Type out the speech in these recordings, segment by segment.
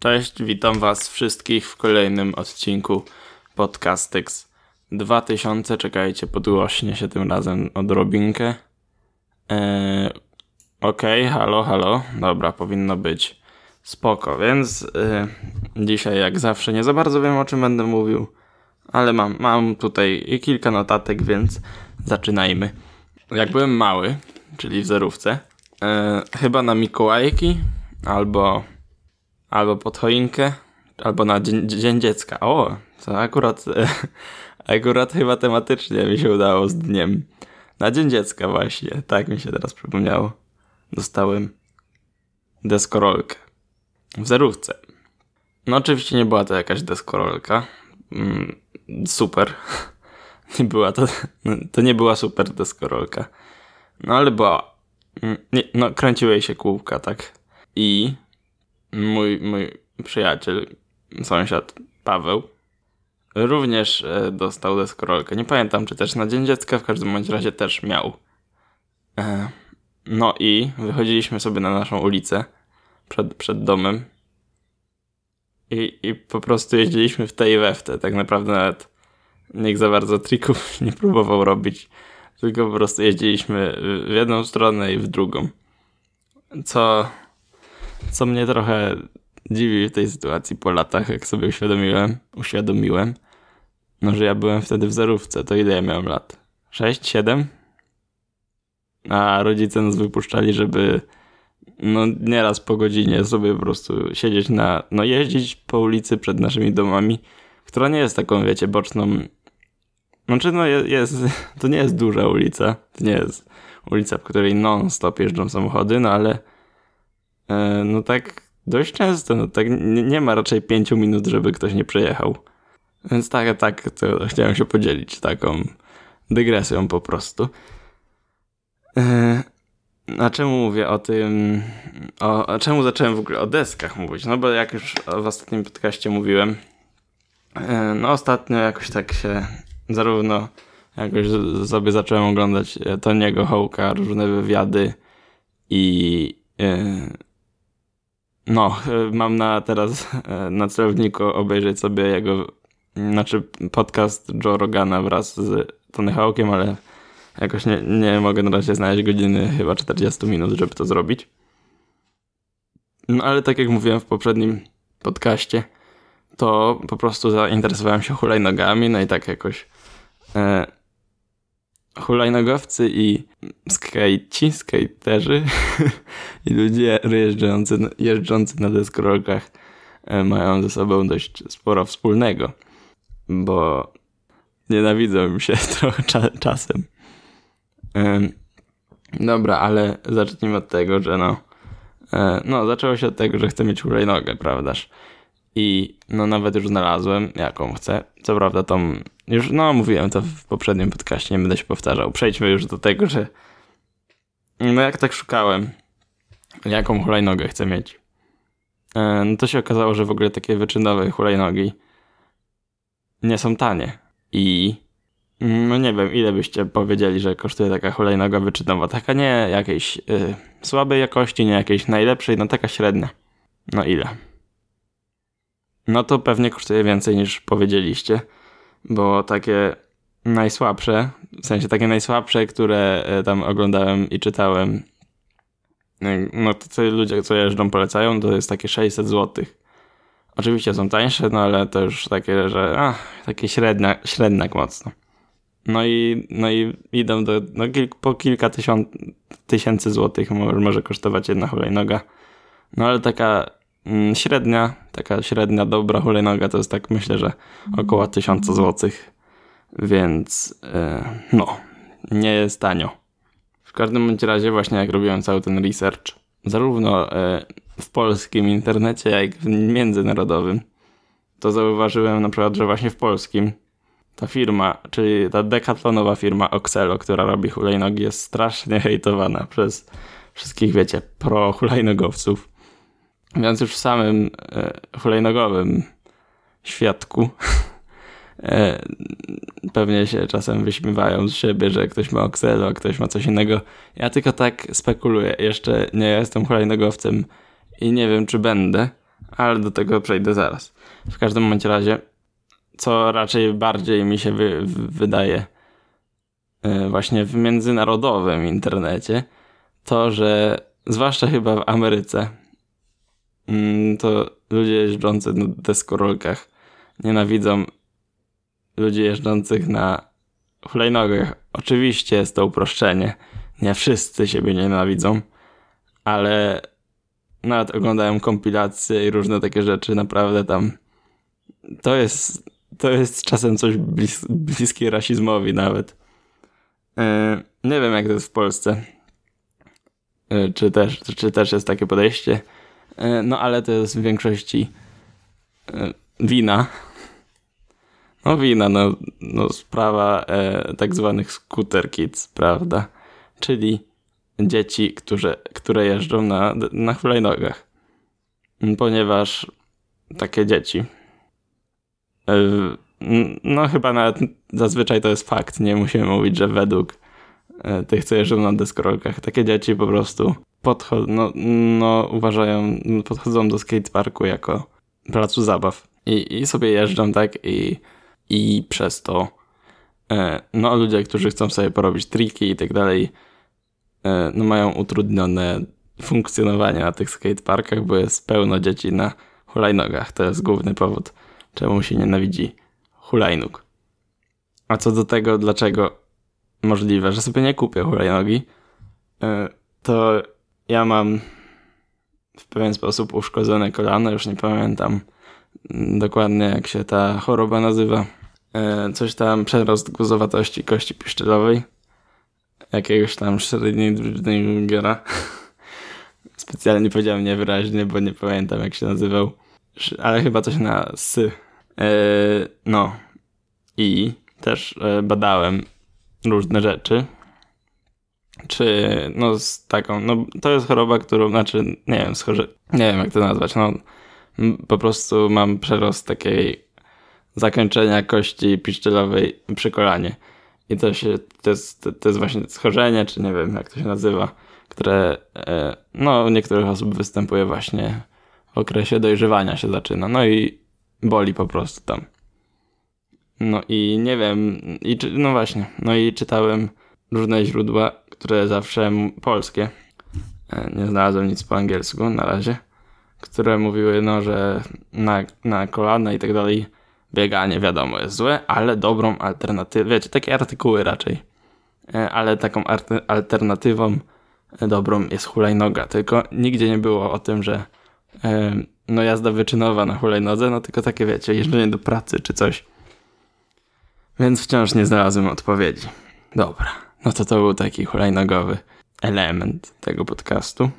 Cześć, witam was wszystkich w kolejnym odcinku Podcastyx 2000. Czekajcie, podgłośnie się tym razem odrobinkę. Eee, Okej, okay, halo, halo. Dobra, powinno być spoko, więc yy, dzisiaj jak zawsze nie za bardzo wiem o czym będę mówił, ale mam, mam tutaj kilka notatek, więc zaczynajmy. Jak byłem mały, czyli w zerówce, yy, chyba na Mikołajki albo albo pod choinkę, albo na dzień, dzień dziecka. O, to akurat, akurat chyba tematycznie mi się udało z dniem. Na dzień dziecka właśnie, tak mi się teraz przypomniało. Dostałem deskorolkę. W zerówce. No oczywiście nie była to jakaś deskorolka. Mm, super. Nie była to, to nie była super deskorolka. No ale była, mm, nie, no kręciły jej się kółka, tak. I mój, mój przyjaciel, sąsiad Paweł, również e, dostał deskorolkę. Nie pamiętam, czy też na Dzień Dziecka, w każdym bądź razie też miał. E, no i wychodziliśmy sobie na naszą ulicę przed, przed domem i, i po prostu jeździliśmy w tej i we w te. Tak naprawdę nawet nikt za bardzo trików nie próbował robić, tylko po prostu jeździliśmy w jedną stronę i w drugą. Co co mnie trochę dziwi w tej sytuacji po latach, jak sobie uświadomiłem, uświadomiłem, no że ja byłem wtedy w zerówce, to ile ja miałem lat? 6, 7? A rodzice nas wypuszczali, żeby no nieraz po godzinie sobie po prostu siedzieć na, no jeździć po ulicy przed naszymi domami, która nie jest taką, wiecie, boczną, znaczy no jest, to nie jest duża ulica, to nie jest ulica, w której non-stop jeżdżą samochody, no ale no tak dość często, no tak nie, nie, ma raczej pięciu minut, żeby ktoś nie przejechał. Więc tak, tak, to chciałem się podzielić taką dygresją po prostu. E, a czemu mówię o tym, o, a czemu zacząłem w ogóle o deskach mówić? No bo jak już w ostatnim podcaście mówiłem, e, no ostatnio jakoś tak się zarówno jakoś sobie zacząłem oglądać Toniego Hołka, różne wywiady i no, e, mam na teraz e, na celowniku obejrzeć sobie jego, znaczy podcast Joe Rogana wraz z Tony Hawkiem, ale jakoś nie, nie mogę na razie znaleźć godziny, chyba 40 minut, żeby to zrobić. No ale tak jak mówiłem w poprzednim podcaście, to po prostu zainteresowałem się hulajnogami, no i tak jakoś e, hulajnogowcy i skajci, skaterzy i ludzie jeżdżący, jeżdżący na deskorolkach e, mają ze sobą dość sporo wspólnego, bo nienawidzą się trochę cza czasem. Dobra, ale zacznijmy od tego, że no, e, no zaczęło się od tego, że chcę mieć hulajnogę, prawdaż? I no nawet już znalazłem, jaką chcę. Co prawda tą, już no mówiłem to w poprzednim podcaście, nie będę się powtarzał. Przejdźmy już do tego, że no jak tak szukałem, jaką hulajnogę chcę mieć. E, no to się okazało, że w ogóle takie wyczynowe hulajnogi nie są tanie. I no nie wiem, ile byście powiedzieli, że kosztuje taka hulajnoga wyczynowa. Taka nie jakiejś y, słabej jakości, nie jakiejś najlepszej, no taka średnia. No ile? no to pewnie kosztuje więcej niż powiedzieliście, bo takie najsłabsze, w sensie takie najsłabsze, które e, tam oglądałem i czytałem, e, no to co ludzie, co jeżdżą, polecają, to jest takie 600 zł. Oczywiście są tańsze, no ale to już takie, że ach, takie średnia, średniak mocno. No i, no i idą do, no po kilka tysiąc, tysięcy złotych może, kosztować jedna hulajnoga. No ale taka średnia, taka średnia dobra hulajnoga to jest tak myślę, że około 1000 zł. Więc yy, no, nie jest tanio. W każdym bądź razie właśnie jak robiłem cały ten research, zarówno yy, w polskim internecie, jak i w międzynarodowym, to zauważyłem na przykład, że właśnie w polskim ta firma, czyli ta dekatlonowa firma Oxelo, która robi hulajnogi, jest strasznie hejtowana przez wszystkich, wiecie, pro hulajnogowców. Więc już w samym e, hulajnogowym świadku e, pewnie się czasem wyśmiewają z siebie, że ktoś ma Oxelo, a ktoś ma coś innego. Ja tylko tak spekuluję. Jeszcze nie jestem hulajnogowcem i nie wiem, czy będę, ale do tego przejdę zaraz. W każdym razie, co raczej bardziej mi się wy, wydaje e, właśnie w międzynarodowym internecie, to, że zwłaszcza chyba w Ameryce, to ludzie jeżdżący na deskorolkach nienawidzą ludzi jeżdżących na hulajnogach. Oczywiście jest to uproszczenie. Nie wszyscy siebie nienawidzą, ale nawet oglądałem kompilacje i różne takie rzeczy, naprawdę tam to jest, to jest czasem coś blis, bliskie rasizmowi nawet. Yy, nie wiem jak to jest w Polsce. Yy, czy, też, czy też jest takie podejście. Yy, no ale to jest w większości wina. No wina, no, no sprawa e, tak zwanych scooter kids, prawda? Czyli dzieci, które, które jeżdżą na, na hulajnogach. Ponieważ takie dzieci. E, no, chyba nawet zazwyczaj to jest fakt. Nie musimy mówić, że według e, tych, co jeżdżą na deskorolkach, takie dzieci po prostu podchodzą, no, no, uważają, podchodzą do skateparku jako placu zabaw. I, I sobie jeżdżą, tak? I, i przez to, e, no, ludzie, którzy chcą sobie porobić triki i tak dalej, E, no, mają utrudnione funkcjonowanie na tych skateparkach, bo jest pełno dzieci na hulajnogach. To jest główny powód, czemu się nienawidzi hulajnóg. A co do tego, dlaczego możliwe, że sobie nie kupię hulajnogi, e, to ja mam w pewien sposób uszkodzone kolano, już nie pamiętam dokładnie jak się ta choroba nazywa. E, coś tam przerost guzowatości kości piszczelowej jakiegoś tam Schrödingera. Specjalnie powiedziałem niewyraźnie, bo nie pamiętam jak się nazywał. Ale chyba coś na sy. E, no. I też e, badałem różne rzeczy. Czy, no, z taką, no, to jest choroba, którą, znaczy, nie wiem, schorzy, nie wiem jak to nazwać, no, po prostu mam przerost takiej zakończenia kości piszczelowej przy kolanie. I to, się, to, jest, to jest właśnie schorzenie, czy nie wiem jak to się nazywa, które e, no, u niektórych osób występuje właśnie w okresie dojrzewania się zaczyna. No i boli po prostu tam. No i nie wiem, i czy, no właśnie, no i czytałem różne źródła, które zawsze polskie. E, nie znalazłem nic po angielsku na razie, które mówiły, no, że na, na kolana i tak dalej bieganie wiadomo jest złe, ale dobrą alternatywą, wiecie, takie artykuły raczej, e, ale taką alternatywą e, dobrą jest hulajnoga, tylko nigdzie nie było o tym, że no jazda wyczynowa na hulajnodze, no tylko takie wiecie, jeżdżenie do pracy czy coś. Więc wciąż nie znalazłem odpowiedzi. Dobra, no to to był taki hulajnogowy element tego podcastu.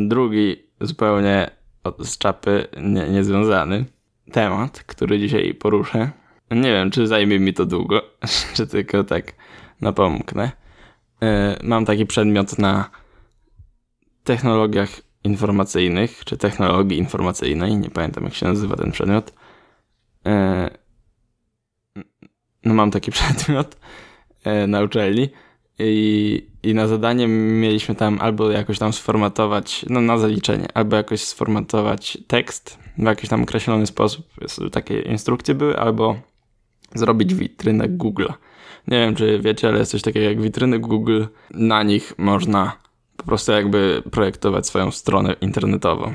Drugi zupełnie z czapy nie, niezwiązany temat, który dzisiaj poruszę. Nie wiem, czy zajmie mi to długo, czy tylko tak napomknę. E, mam taki przedmiot na technologiach informacyjnych, czy technologii informacyjnej, nie pamiętam jak się nazywa ten przedmiot. E, no mam taki przedmiot e, na uczelni i, i na zadanie mieliśmy tam albo jakoś tam sformatować, no na zaliczenie, albo jakoś sformatować tekst w jakiś tam określony sposób. Takie instrukcje były, albo zrobić witrynę Google. Nie wiem, czy wiecie, ale jest coś takiego jak witryny Google. Na nich można po prostu jakby projektować swoją stronę internetową.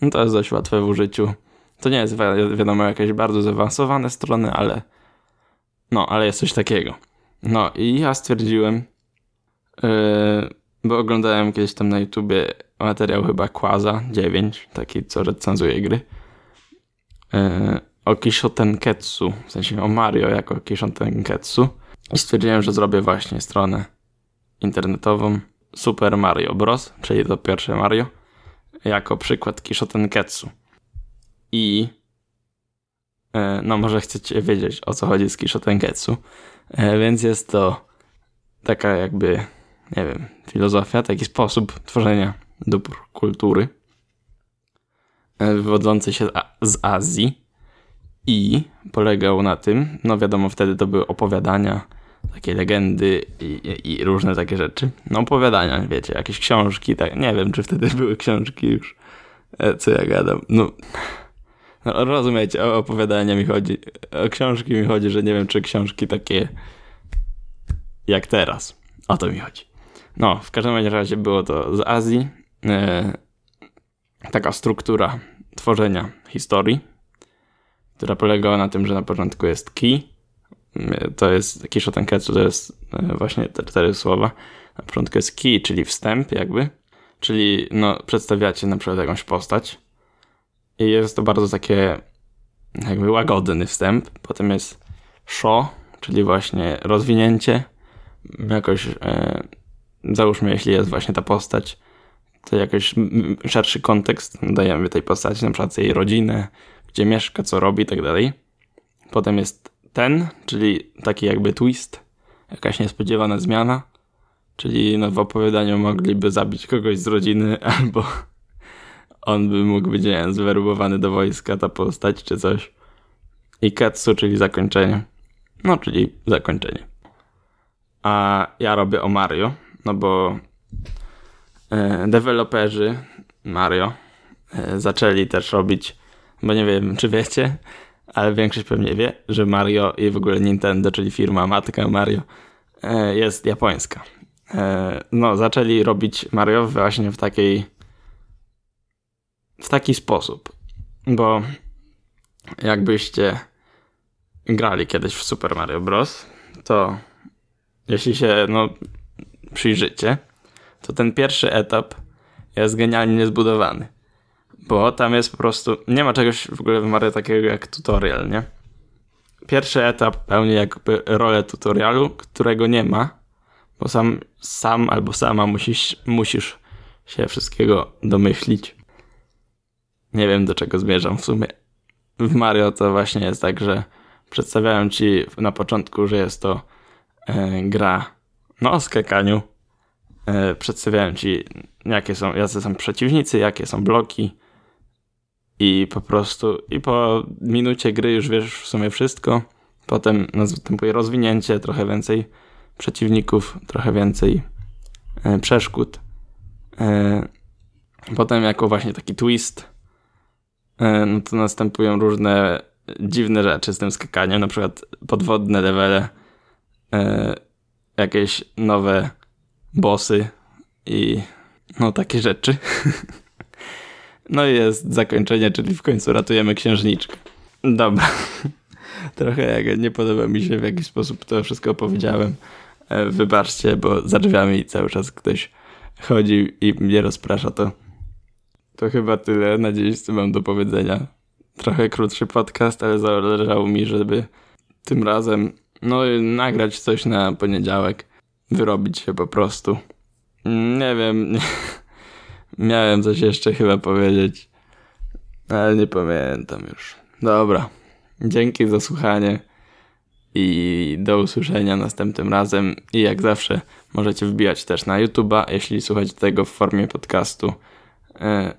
No to jest dość łatwe w użyciu. To nie jest wi wiadomo jakieś bardzo zaawansowane strony, ale no, ale jest coś takiego. No i ja stwierdziłem, yy, bo oglądałem kiedyś tam na YouTubie materiał chyba Quaza 9, taki co recenzuje gry, yy, o Kishotenketsu, w sensie o Mario jako Kishotenketsu i stwierdziłem, że zrobię właśnie stronę internetową Super Mario Bros., czyli to pierwsze Mario, jako przykład Kishotenketsu. I yy, no może chcecie wiedzieć o co chodzi z Kishotenketsu. E, więc jest to taka jakby, nie wiem, filozofia, taki sposób tworzenia dóbr kultury e, wywodzący się z Azji i polegał na tym, no wiadomo, wtedy to były opowiadania, takie legendy i, i, i, różne takie rzeczy. No opowiadania, wiecie, jakieś książki, tak, nie wiem, czy wtedy były książki już. E, Co ja gadam? No, rozumiecie, o opowiadania mi chodzi, o książki mi chodzi, że nie wiem, czy książki takie jak teraz. O to mi chodzi. No, w każdym razie było to z Azji. E, taka struktura tworzenia historii, która polegała na tym, że na początku jest key, e, to jest Kisho Tenketsu, to jest e, właśnie te cztery słowa. Na początku jest key, czyli wstęp jakby, czyli no, przedstawiacie na przykład jakąś postać i jest to bardzo takie jakby łagodny wstęp. Potem jest show, czyli właśnie rozwinięcie, jakoś e, załóżmy, jeśli jest właśnie ta postać, to jakiś szerszy kontekst dajemy tej postaci, na przykład jej rodzinę, gdzie mieszka, co robi i tak dalej. Potem jest ten, czyli taki jakby twist, jakaś niespodziewana zmiana, czyli no w opowiadaniu mogliby zabić kogoś z rodziny, albo on by mógł być, nie zwerbowany do wojska, ta postać, czy coś. I ketsu, czyli zakończenie. No, czyli zakończenie. A ja robię o Mario, no bo e, deweloperzy Mario e, zaczęli też robić, bo nie wiem, czy wiecie, ale większość pewnie wie, że Mario i w ogóle Nintendo, czyli firma matka Mario, e, jest japońska. E, no, zaczęli robić Mario właśnie w takiej w taki sposób, bo jakbyście grali kiedyś w Super Mario Bros., to jeśli się no, przyjrzycie, to ten pierwszy etap jest genialnie zbudowany. Bo tam jest po prostu. Nie ma czegoś w ogóle w Mario takiego jak tutorial, nie? Pierwszy etap pełni jakby rolę tutorialu, którego nie ma, bo sam, sam albo sama musisz, musisz się wszystkiego domyślić. Nie wiem do czego zmierzam w sumie. W Mario to właśnie jest tak, że przedstawiają ci na początku, że jest to e, gra no o skakaniu. E, przedstawiają ci jakie są, jacy są przeciwnicy, jakie są bloki i po prostu i po minucie gry już wiesz w sumie wszystko. Potem następuje rozwinięcie, trochę więcej przeciwników, trochę więcej e, przeszkód. E, potem jako właśnie taki twist no to następują różne dziwne rzeczy z tym skakaniem, na przykład podwodne levele, e, jakieś nowe bossy i no takie rzeczy. no i jest zakończenie, czyli w końcu ratujemy księżniczkę. Dobra. Trochę jak nie podoba mi się w jakiś sposób to wszystko opowiedziałem. E, wybaczcie, bo za drzwiami cały czas ktoś chodzi i mnie rozprasza to. To chyba tyle na dziś, co mam do powiedzenia. Trochę krótszy podcast, ale zależało mi, żeby tym razem no nagrać coś na poniedziałek. Wyrobić się po prostu. Nie wiem. Miałem coś jeszcze chyba powiedzieć. Ale nie pamiętam już. Dobra. Dzięki za słuchanie. I do usłyszenia następnym razem. I jak zawsze możecie wbijać też na YouTube'a, jeśli słuchacie tego w formie podcastu. E,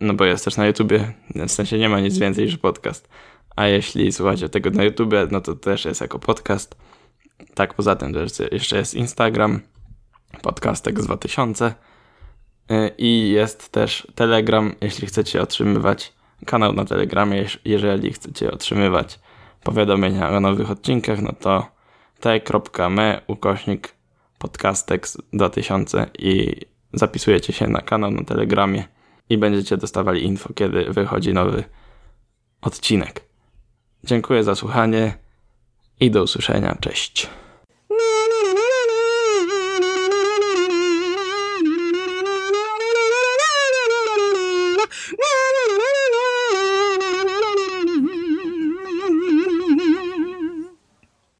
no bo jest też na YouTubie. W sensie nie ma nic więcej niż podcast. A jeśli słuchacie tego na YouTubie, no to też jest jako podcast. Tak, poza tym też jeszcze jest Instagram, podcastek z 2000 i jest też Telegram, jeśli chcecie otrzymywać kanał na Telegramie, jeżeli chcecie otrzymywać powiadomienia o nowych odcinkach, no to t.me ukośnik podcastek 2000 i zapisujecie się na kanał na Telegramie i będziecie dostawali info, kiedy wychodzi nowy odcinek. Dziękuję za słuchanie i do usłyszenia. Cześć.